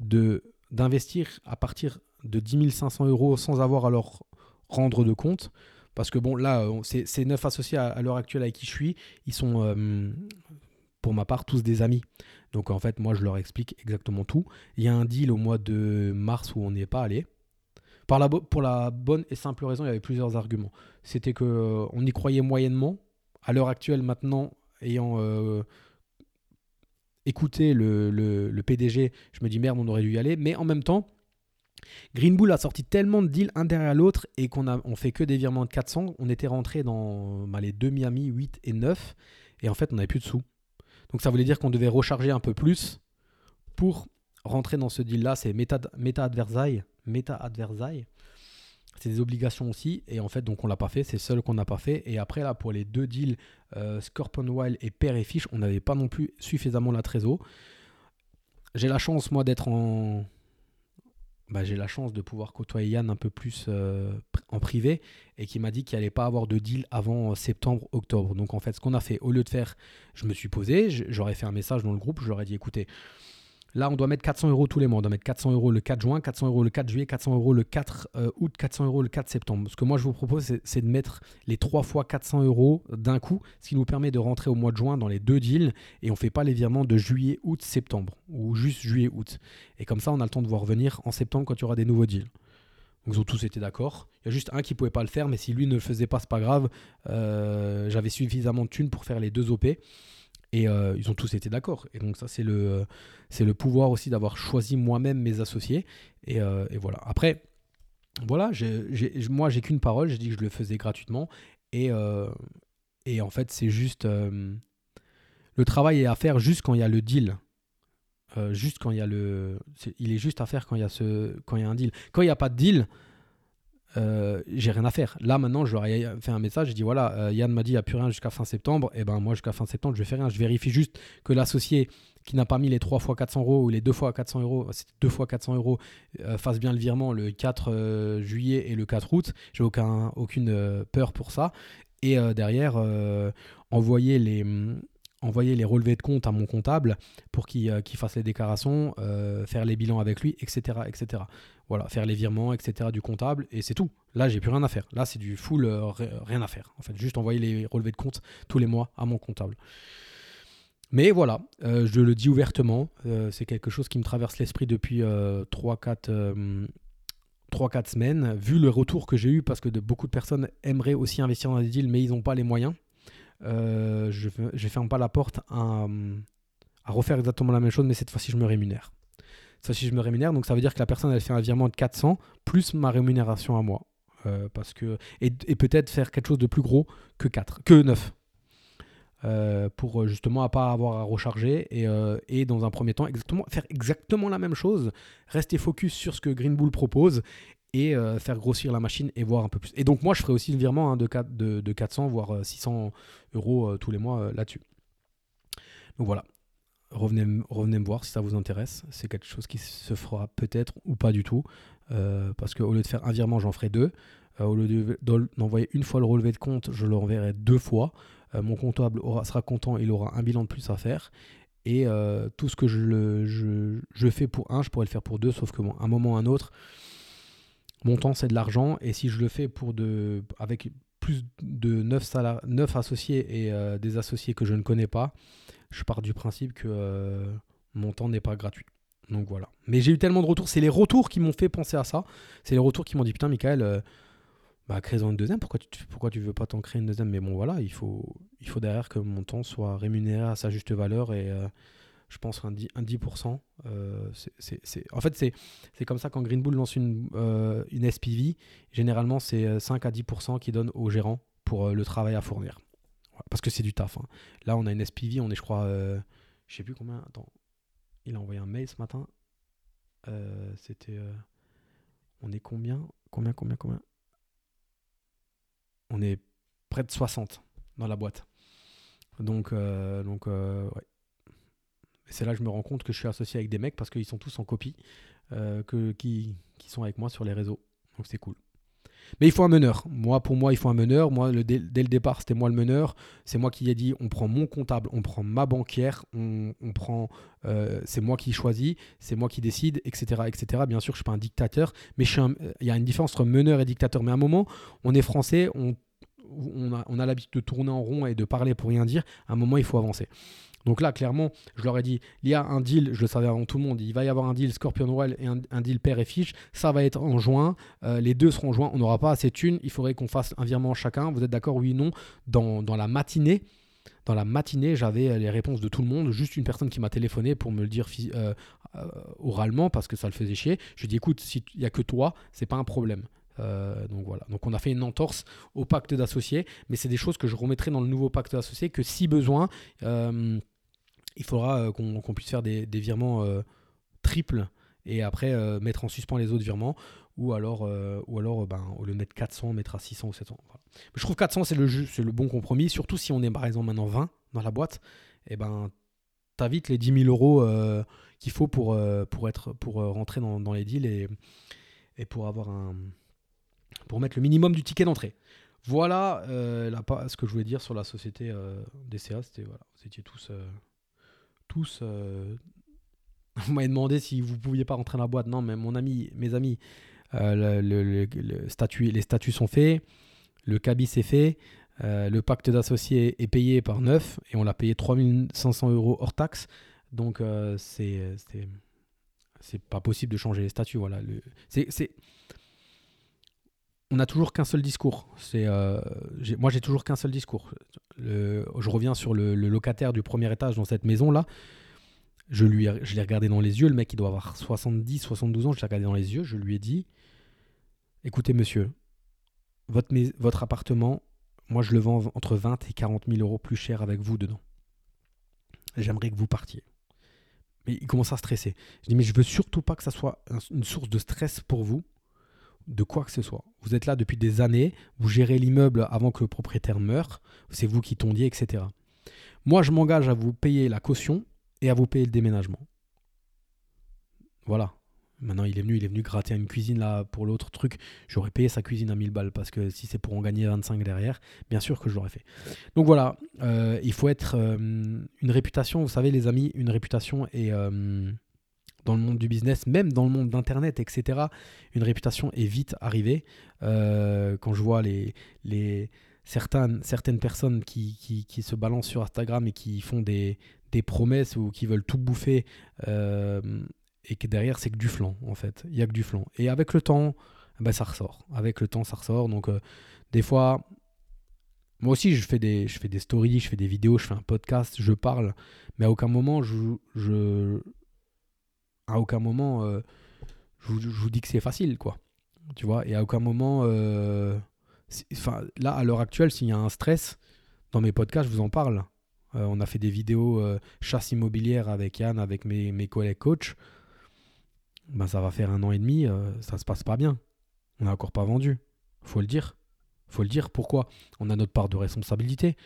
de d'investir à partir de 10 500 euros sans avoir à leur rendre de compte. Parce que bon, là, ces neuf associés à, l'heure actuelle avec qui je suis, ils sont, hum, pour ma part, tous des amis. Donc en fait, moi, je leur explique exactement tout. Il y a un deal au mois de mars où on n'y est pas allé. Par la pour la bonne et simple raison, il y avait plusieurs arguments. C'était que euh, on y croyait moyennement. À l'heure actuelle, maintenant, ayant euh, écouté le, le, PDG, je me dis merde, on aurait dû y aller. Mais en même temps, Green Bull a sorti tellement de deals un derrière l'autre et qu'on a fait que des virements de 400. On était rentré dans bah, les deux Miami 8 et 9 et en fait on n'avait plus de sous. Donc ça voulait dire qu'on devait recharger un peu plus pour rentrer dans ce deal-là. C'est Meta, Meta. C'est des obligations aussi. Et en fait, donc on l'a pas fait. C'est seul qu'on n'a pas fait. Et après, là, pour les deux deals, euh, Scorpion Wild et Père et Fiche, on n'avait pas non plus suffisamment la trésor. J'ai la chance, moi, d'être en, bah, j'ai la chance de pouvoir côtoyer Yann un peu plus euh, en privé et qui m'a dit qu'il allait pas avoir de deal avant septembre, octobre. Donc en fait, ce qu'on a fait, au lieu de faire, je me suis posé, j'aurais fait un message dans le groupe, ai dit écoutez, Là, on doit mettre 400 euros tous les mois. On doit mettre 400 euros le 4 juin, 400 euros le 4 juillet, 400 euros le 4 euh, août, 400 euros le 4 septembre. Ce que moi, je vous propose, c'est de mettre les 3 fois 400 euros d'un coup, ce qui nous permet de rentrer au mois de juin dans les deux deals et on ne fait pas les virements de juillet, août, septembre ou juste juillet, août. Et comme ça, on a le temps de voir revenir en septembre quand il y aura des nouveaux deals. Donc, ils ont tous été d'accord. Il y a juste un qui ne pouvait pas le faire, mais si lui ne le faisait pas, c'est pas grave. Euh, j'avais suffisamment de thunes pour faire les deux OP. Et euh, ils ont tous été d'accord. Et donc ça, c'est le, c'est le pouvoir aussi d'avoir choisi moi-même mes associés. Et, euh, voilà. Après, voilà, moi, j'ai qu'une parole. J'ai dit que je le faisais gratuitement. Et, euh, et en fait, c'est juste... le travail est à faire juste quand il y a le deal. juste quand il y a le... il est juste à faire quand il y quand il y a un deal. Quand il n'y a pas de deal euh, j'ai rien à faire. Là, maintenant, je leur ai fait un message. J'ai dit voilà, euh, Yann m'a dit il n'y a plus rien jusqu'à fin septembre. Et eh ben moi, jusqu'à fin septembre, je vais faire rien. Je vérifie juste que l'associé qui n'a pas mis les 3 fois 400 euros ou les 2 fois 400 euros, c'est 2 fois 400 euros, euh, fasse bien le virement le 4 juillet et le 4 août. J'ai aucun, aucune peur pour ça. Et derrière, envoyer les envoyer les relevés de compte à mon comptable pour qu'il fasse les déclarations, faire les bilans avec lui, etc., etc. Voilà, faire les virements, etc. du comptable, et c'est tout. Là, j'ai plus rien à faire. Là, c'est du full euh, rien à faire. En fait, juste envoyer les relevés de compte tous les mois à mon comptable. Mais voilà, euh, je le dis ouvertement, euh, c'est quelque chose qui me traverse l'esprit depuis 3-4 semaines. Vu le retour que j'ai eu, parce que beaucoup de personnes aimeraient aussi investir dans des deals, mais ils n'ont pas les moyens, je ne ferme pas la porte à refaire exactement la même chose, mais cette fois-ci, je me rémunère. Ça, si je me rémunère, donc ça veut dire que la personne, elle fait un virement de 400 plus ma rémunération à moi. Euh, parce que, et, peut-être faire quelque chose de plus gros que 4, que 9. Euh, pour justement à pas avoir à recharger et, euh, et, dans un premier temps exactement, faire exactement la même chose, rester focus sur ce que Green Bull propose et faire grossir la machine et voir un peu plus. Et donc moi je ferai aussi le virement hein, de, 4, de, de, 400 voire 600 euros tous les mois là-dessus. Donc voilà, revenez, me voir si ça vous intéresse. C'est quelque chose qui se fera peut-être ou pas du tout. Euh, parce qu'au lieu de faire un virement, j'en ferai deux. Euh, au lieu d'envoyer une fois le relevé de compte, je l'enverrai deux fois. Euh, mon comptable sera content, il aura un bilan de plus à faire. Et tout ce que je, fais pour un, je pourrais le faire pour deux, sauf que un moment ou un autre, mon temps c'est de l'argent. Et si je le fais pour avec plus de 9, 9 associés et des associés que je ne connais pas, je pars du principe que euh, mon temps n'est pas gratuit. Donc voilà. Mais j'ai eu tellement de retours. C'est les retours qui m'ont fait penser à ça. C'est les retours qui m'ont dit Putain, Michael, euh, bah, crée-en une deuxième. Pourquoi tu, pourquoi veux pas t'en créer une deuxième? Mais bon, voilà, il faut, il derrière que mon temps soit rémunéré à sa juste valeur. Et euh, je pense un 10%. Un 10% c'est, En fait, c'est, comme ça quand Green Bull lance une, une SPV. Généralement, c'est 5 à 10% qui donnent au gérant pour le travail à fournir. Parce que c'est du taf. Hein. Là, on a une SPV, on est, je crois, euh, je sais plus combien. Attends, il a envoyé un mail ce matin. Euh, c'était. Euh, on est combien? Combien, combien, combien? On est près de 60 dans la boîte. Donc, donc ouais. C'est là que je me rends compte que je suis associé avec des mecs parce qu'ils sont tous en copie, que, qui, qui sont avec moi sur les réseaux. Donc c'est cool. Mais il faut un meneur. Moi, pour moi, il faut un meneur. Moi, dès, le départ, c'était moi le meneur. C'est moi qui ai dit on prend mon comptable, on prend ma banquière, on, prend. Euh, c'est moi qui choisis, c'est moi qui décide, etc., etc. Bien sûr, je ne suis pas un dictateur, mais il y a une différence entre meneur et dictateur. Mais à un moment, on est français, on, on a, on a l'habitude de tourner en rond et de parler pour rien dire. À un moment, il faut avancer. Donc là, clairement, je leur ai dit, il y a un deal, je le savais avant tout le monde, il va y avoir un deal Scorpion Well et un, deal père et fiche. Ça va être en juin. Euh, les deux seront en juin. On n'aura pas assez de thunes. Il faudrait qu'on fasse un virement chacun. Vous êtes d'accord, oui, non dans, dans la matinée, dans la matinée, j'avais euh, les réponses de tout le monde. Juste une personne qui m'a téléphoné pour me le dire euh, oralement parce que ça le faisait chier. Je lui ai dit, écoute, s'il n'y a que toi, c'est pas un problème. Donc voilà. Donc on a fait une entorse au pacte d'associés, mais c'est des choses que je remettrai dans le nouveau pacte d'associés que si besoin, il faudra euh, qu'on puisse faire des, virements euh, triples et après euh, mettre en suspens les autres virements ou alors, ou alors ben, au lieu de mettre 400, mettre à 600 ou 700. Je trouve 400 c'est le, le bon compromis, surtout si on est par exemple maintenant 20 dans la boîte, et eh ben t'as vite les 10 000 euros qu'il faut pour, être, pour rentrer dans, les deals et, pour avoir un pour mettre le minimum du ticket d'entrée. Voilà ce que je voulais dire sur la société DCA, c'était voilà, vous étiez tous tous. Euh, vous m'avez demandé si vous pouviez pas rentrer dans la boîte. Non, mais mon ami, mes amis, euh, les statuts sont faits, le cabis est fait, euh, le pacte d'associés est payé par neuf et on l'a payé 3500 euros hors taxe. Donc c'est c'est pas possible de changer les statuts. Voilà. c'est on n'a toujours qu'un seul discours. C'est, moi, j'ai toujours qu'un seul discours je reviens sur le, locataire du premier étage dans cette maison-là. Je, lui, je l'ai regardé dans les yeux, le mec il doit avoir 70, 72 ans, je l'ai regardé dans les yeux, je lui ai dit, écoutez monsieur, votre, votre appartement, moi je le vends entre 20 et 40 000 euros plus cher avec vous dedans. J'aimerais que vous partiez. Mais il commence à stresser. Je dis, mais je veux surtout pas que ça soit une source de stress pour vous de quoi que ce soit. Vous êtes là depuis des années, vous gérez l'immeuble avant que le propriétaire meure, c'est vous qui tondiez, etc. Moi, je m'engage à vous payer la caution et à vous payer le déménagement. Voilà. Maintenant, il est venu, il est venu gratter une cuisine là pour l'autre truc. J'aurais payé sa cuisine à 1000 balles parce que si c'est pour en gagner 25 derrière, bien sûr que je l'aurais fait. Donc voilà, euh, il faut être euh, une réputation, vous savez les amis, une réputation et euh, dans le monde du business, même dans le monde d'Internet, etc., une réputation est vite arrivée. Euh, quand je vois les, les, certaines, certaines personnes qui, qui, se balancent sur Instagram et qui font des, des promesses ou qui veulent tout bouffer, euh, et que derrière, c'est que du flan, en fait. Il n'y a que du flan. Et avec le temps, ben, ça ressort. Avec le temps, ça ressort. Donc, euh, des fois, moi aussi, je fais, des, je fais des stories, je fais des vidéos, je fais un podcast, je parle, mais à aucun moment, je, à aucun moment, euh, je, vous, dis que c'est facile, quoi. Tu vois, et à aucun moment, euh, enfin, là, à l'heure actuelle, s'il y a un stress, dans mes podcasts, je vous en parle. Euh, on a fait des vidéos chasse immobilière avec Yann, avec mes, mes collègues coachs. Ben, ça va faire un an et demi, ça se passe pas bien. On n'a encore pas vendu. Faut le dire. Faut le dire. Pourquoi? On a notre part de responsabilité.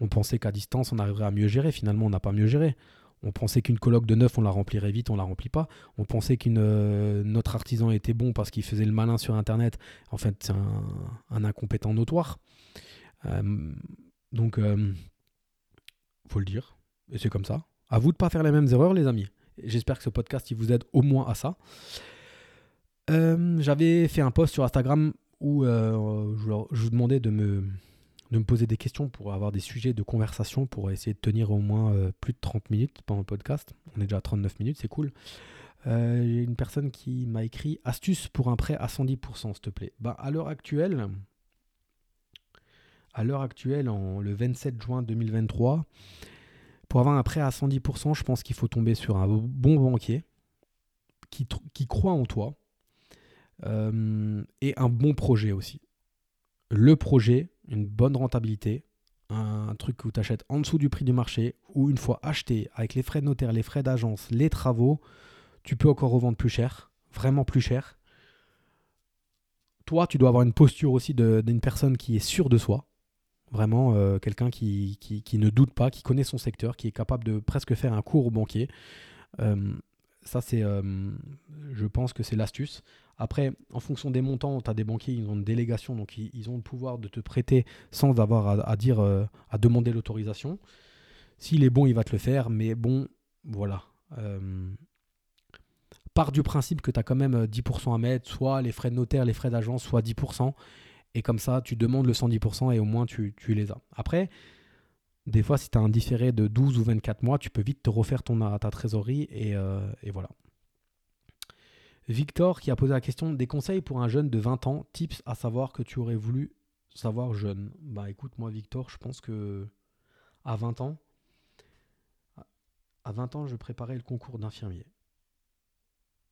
On pensait qu'à distance, on arriverait à mieux gérer. Finalement, on n'a pas mieux géré. On pensait qu'une colloque de neuf, on la remplirait vite, on la remplit pas. On pensait qu'une euh, notre artisan était bon parce qu'il faisait le malin sur Internet. En fait, c'est un, incompétent notoire. Euh, donc, euh, faut le dire. Et c'est comme ça. À vous de pas faire les mêmes erreurs, les amis. J'espère que ce podcast il vous aide au moins à ça. J'avais fait un post sur Instagram où je vous demandais de me de me poser des questions pour avoir des sujets de conversation pour essayer de tenir au moins euh, plus de 30 minutes pendant le podcast. On est déjà à 39 minutes, c'est cool. Euh, a une personne qui m'a écrit astuce pour un prêt à 110%, s'il te plaît. Bah, à l'heure actuelle, à l'heure actuelle, en, le 27 juin 2023, pour avoir un prêt à 110%, je pense qu'il faut tomber sur un bon banquier qui, qui croit en toi euh, et un bon projet aussi. Le projet, une bonne rentabilité, un truc que tu achètes en dessous du prix du marché, ou une fois acheté avec les frais de notaire, les frais d'agence, les travaux, tu peux encore revendre plus cher, vraiment plus cher. Toi, tu dois avoir une posture aussi d'une personne qui est sûre de soi, vraiment euh, quelqu'un qui, qui, ne doute pas, qui connaît son secteur, qui est capable de presque faire un cours au banquier. Euh, Ça, c'est, je pense que c'est l'astuce. Après, en fonction des montants, tu as des banquiers, ils ont une délégation, donc ils, ont le pouvoir de te prêter sans avoir à, dire, à demander l'autorisation. S'il est bon, il va te le faire, mais bon, voilà. Euh, part du principe que tu as quand même 10% à mettre, soit les frais de notaire, les frais d'agence, soit 10%. Et comme ça, tu demandes le 110% et au moins tu, les as. Après, des fois, si tu as un différé de 12 ou 24 mois, tu peux vite te refaire ton, ta trésorerie euh, et, voilà. Victor qui a posé la question des conseils pour un jeune de 20 ans, tips à savoir que tu aurais voulu savoir jeune? Bah écoute, moi Victor, je pense que à 20 ans, à 20 ans, je préparais le concours d'infirmier.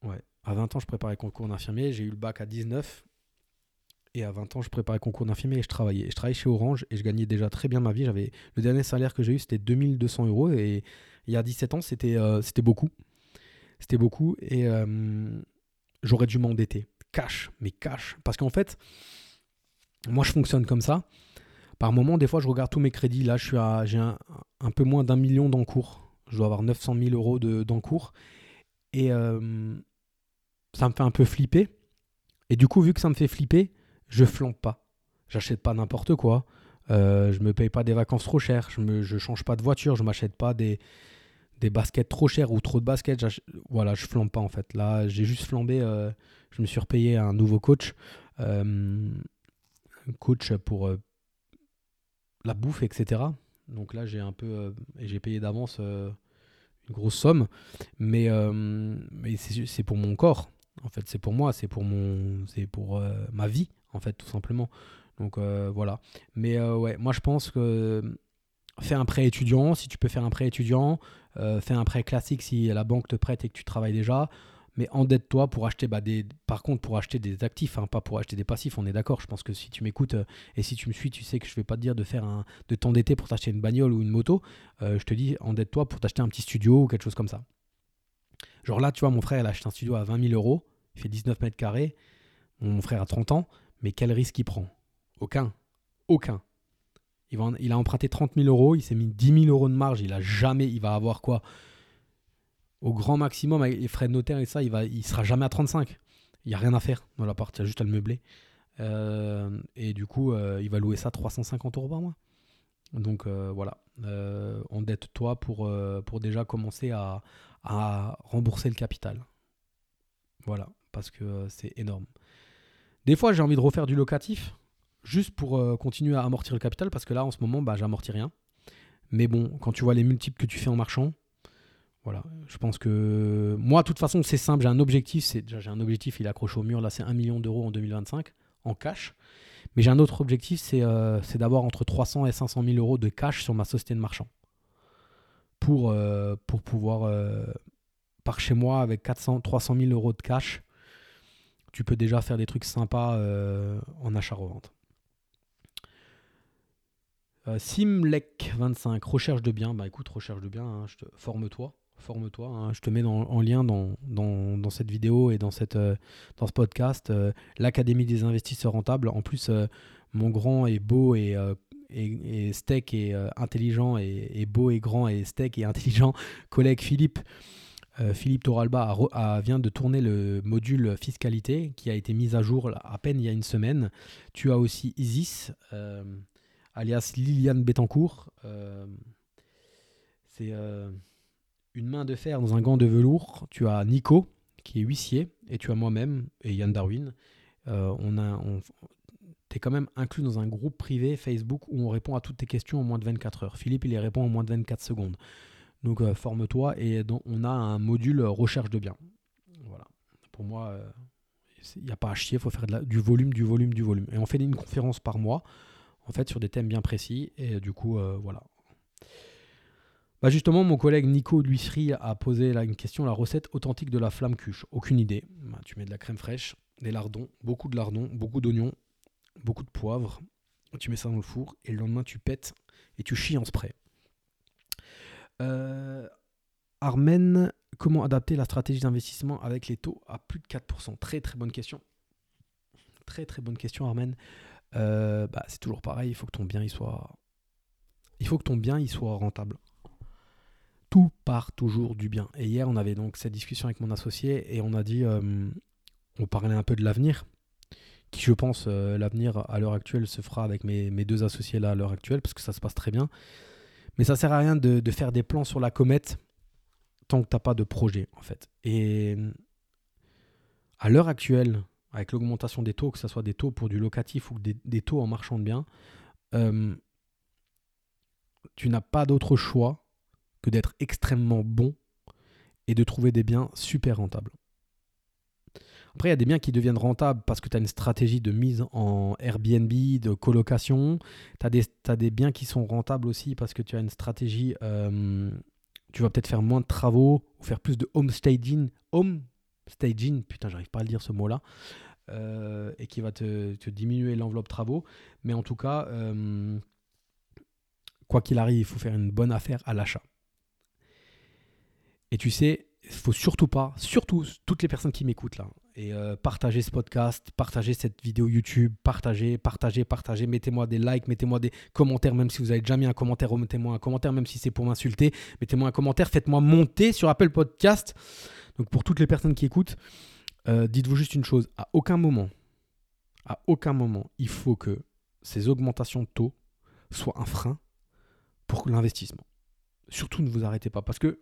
Ouais, à 20 ans, je préparais le concours d'infirmier. J'ai eu le bac à 19. Et à 20 ans, je préparais le concours d'infirmier et je travaillais. je travaillais chez Orange et je gagnais déjà très bien ma vie. J'avais Le dernier salaire que j'ai eu, c'était 2200 euros. Et il y a 17 ans, c'était euh, c'était beaucoup. C'était beaucoup. Et euh, j'aurais dû m'endetter. Cash, mais cash. Parce qu'en fait, moi, je fonctionne comme ça. Par moment, des fois, je regarde tous mes crédits. Là, j'ai un, peu moins d'un million d'encours je dois avoir 900 000 euros d'encours. et euh, ça me fait un peu flipper. Et du coup, vu que ça me fait flipper, je flambe pas. J'achète pas n'importe quoi. Euh, je me paye pas des vacances trop chères. Je ne change pas de voiture. Je m'achète pas des, des baskets trop chères ou trop de baskets. Voilà, je flambe pas en fait. Là, j'ai juste flambé. Euh, je me suis repayé un nouveau coach. Euh, coach pour la bouffe, etc. Donc là, j'ai un peu. et j'ai payé d'avance une grosse somme, mais, euh, mais c'est pour mon corps. En fait, c'est pour moi, c'est pour mon, c'est pour euh, ma vie, en fait, tout simplement. Donc euh, voilà. Mais ouais, moi je pense que fais un prêt étudiant, si tu peux faire un prêt étudiant, fais un prêt classique si la banque te prête et que tu travailles déjà. Mais endette-toi pour acheter bah, des par contre pour acheter des actifs hein, pas pour acheter des passifs on est d'accord. Je pense que si tu m'écoutes euh, et si tu me suis tu sais que je vais pas te dire de faire un de t'endetter pour t'acheter une bagnole ou une moto. Euh, je te dis endette-toi pour t'acheter un petit studio ou quelque chose comme ça. Genre là tu vois mon frère il a acheté un studio à 20 000 euros. Il fait 19 mètres carrés. Mon frère a 30 ans. Mais quel risque il prend? Aucun. Aucun il, a emprunté 30 000 euros il s'est mis 10 000 euros de marge il a jamais il va avoir quoi? Au grand maximum, avec les frais de notaire et ça, il va, il sera jamais à 35. Il n'y a rien à faire dans l'appart, il y a juste à le meubler. Euh, et du coup, euh, il va louer ça 350 euros par mois. Donc euh, voilà, endette-toi pour, pour déjà commencer à, rembourser le capital. Voilà, parce que c'est énorme. Des fois, j'ai envie de refaire du locatif, juste pour continuer à amortir le capital, parce que là, en ce moment, bah, j'amortis rien. Mais bon, quand tu vois les multiples que tu fais en marchand, voilà, je pense que moi, de toute façon, c'est simple. J'ai un objectif. C'est j'ai un objectif. Il est accroché au mur. Là, c'est 1 million d'euros en 2025 en cash. Mais j'ai un autre objectif, c'est euh, d'avoir entre 300 et 500 000 euros de cash sur ma société de marchand pour euh, pouvoir euh, par chez moi avec 400 300 000 euros de cash, tu peux déjà faire des trucs sympas en achat-revente. Simlec25, recherche de biens. Bah écoute, recherche de biens, hein, forme-toi forme-toi. Hein. Je te mets en lien dans, cette vidéo et dans, euh, ce podcast euh, l'Académie des investisseurs rentables. En plus, euh, mon grand et beau et, et, steak et intelligent et, beau et grand et steak et intelligent collègue Philippe. Philippe Toralba vient de tourner le module fiscalité qui a été mis à jour à peine il y a une semaine. Tu as aussi Isis, alias Liliane Bettencourt. c'est une main de fer dans un gant de velours. Tu as Nico, qui est huissier, et tu as moi-même et Yann Darwin. Euh, on a, on, tu es quand même inclus dans un groupe privé Facebook où on répond à toutes tes questions en moins de 24 heures. Philippe, il les répond en moins de 24 secondes. Donc euh, forme-toi et on a un module recherche de biens. Voilà. Pour moi, il euh, n'y a pas à chier, il faut faire du volume, du volume, du volume. Et on fait une conférence par mois, en fait, sur des thèmes bien précis. Et du coup, voilà, bah, justement, mon collègue Nico Luisserie a posé une question la recette authentique de la flamme cuche. Aucune idée. Bah, tu mets de la crème fraîche, des lardons, beaucoup de lardons, beaucoup d'oignons, beaucoup de poivre. Tu mets ça dans le four et le lendemain tu pètes et tu chies en spray. Euh, Armen, comment adapter la stratégie d'investissement avec les taux à plus de 4% Très très bonne question. Très très bonne question Armen. Euh, bah, c'est toujours pareil, il faut que ton bien il soit il faut que ton bien il soit rentable tout part toujours du bien. Et hier, on avait donc cette discussion avec mon associé et on a dit, euh, on parlait un peu de l'avenir, qui je pense, euh, l'avenir à l'heure actuelle se fera avec mes, deux associés là à l'heure actuelle, parce que ça se passe très bien. Mais ça sert à rien de, faire des plans sur la comète tant que tu n'as pas de projet, en fait. Et à l'heure actuelle, avec l'augmentation des taux, que ce soit des taux pour du locatif ou des, taux en marchand de biens, euh, tu n'as pas d'autre choix que d'être extrêmement bon et de trouver des biens super rentables. Après, il y a des biens qui deviennent rentables parce que tu as une stratégie de mise en Airbnb, de colocation. Tu as, des biens qui sont rentables aussi parce que tu as une stratégie, euh, tu vas peut-être faire moins de travaux ou faire plus de home staging. Home staging, putain, j'arrive pas à le dire ce mot-là. Euh, et qui va te, diminuer l'enveloppe travaux. Mais en tout cas, euh, quoi qu'il arrive, il faut faire une bonne affaire à l'achat. Et tu sais, faut surtout pas, surtout toutes les personnes qui m'écoutent là, et euh, partagez ce podcast, partagez cette vidéo YouTube, partagez, partagez, partagez, mettez-moi des likes, mettez-moi des commentaires, même si vous avez déjà mis un commentaire, mettez-moi un commentaire, même si c'est pour m'insulter, mettez-moi un commentaire, faites-moi monter sur Apple Podcast. Donc pour toutes les personnes qui écoutent, euh, dites-vous juste une chose, à aucun moment, à aucun moment, il faut que ces augmentations de taux soient un frein pour l'investissement. Surtout ne vous arrêtez pas, parce que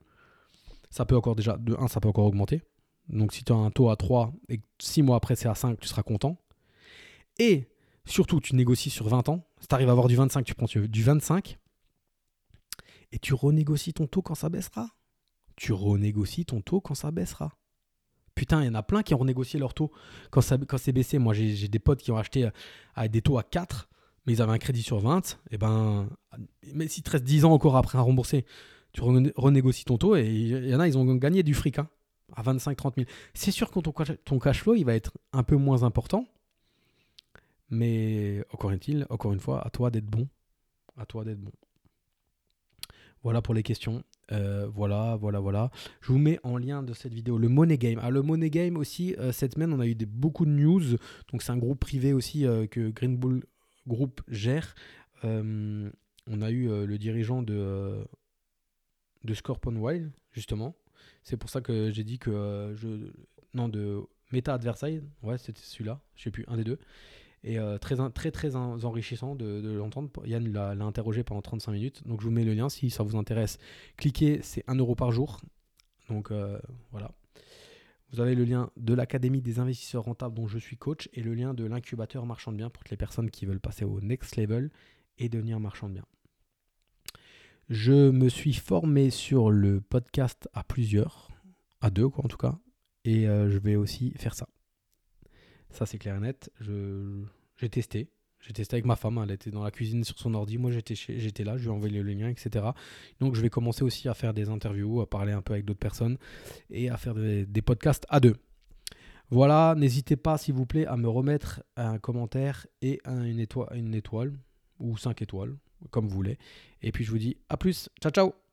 ça peut encore déjà, de 1, ça peut encore augmenter. Donc si tu as un taux à 3 et 6 mois après c'est à 5, tu seras content. Et surtout, tu négocies sur 20 ans. Si tu arrives à avoir du 25, tu prends du 25. Et tu renégocies ton taux quand ça baissera. Tu renégocies ton taux quand ça baissera. Putain, il y en a plein qui ont renégocié leur taux quand, quand c'est baissé. Moi, j'ai des potes qui ont acheté à des taux à 4, mais ils avaient un crédit sur 20. Et ben, mais si te reste 10 ans encore après à rembourser, tu renégocies ton taux et il y en a, ils ont gagné du fric hein, à 25-30 000. C'est sûr que ton, cash flow, il va être un peu moins important. Mais encore une, encore une fois, à toi d'être bon. À toi d'être bon. Voilà pour les questions. Euh, voilà, voilà, voilà. Je vous mets en lien de cette vidéo le Money Game. Ah, le Money Game aussi, euh, cette semaine, on a eu beaucoup de news. Donc, c'est un groupe privé aussi euh, que Green Bull Group gère. on a eu le dirigeant de de Scorpion Wild, justement. C'est pour ça que j'ai dit que euh, je. Non, de Meta Adversary, ouais, c'était celui-là, je sais plus, un des deux. Et euh, très, très, très enrichissant de, l'entendre. Yann l'a interrogé pendant 35 minutes. Donc je vous mets le lien si ça vous intéresse. Cliquez, c'est 1 euro par jour. Donc euh, voilà. Vous avez le lien de l'Académie des investisseurs rentables dont je suis coach et le lien de l'incubateur marchand de biens pour les personnes qui veulent passer au next level et devenir marchand de biens. Je me suis formé sur le podcast à plusieurs, à deux quoi en tout cas, et euh, je vais aussi faire ça. Ça c'est clair et net. J'ai testé. J'ai testé avec ma femme, elle était dans la cuisine sur son ordi, moi j'étais, j'étais là, je lui ai envoyé le lien, etc. Donc je vais commencer aussi à faire des interviews, à parler un peu avec d'autres personnes et à faire des, podcasts à deux. Voilà, n'hésitez pas s'il vous plaît à me remettre un commentaire et une, étoile, une étoile ou cinq étoiles, comme vous voulez. Et puis je vous dis à plus. Ciao ciao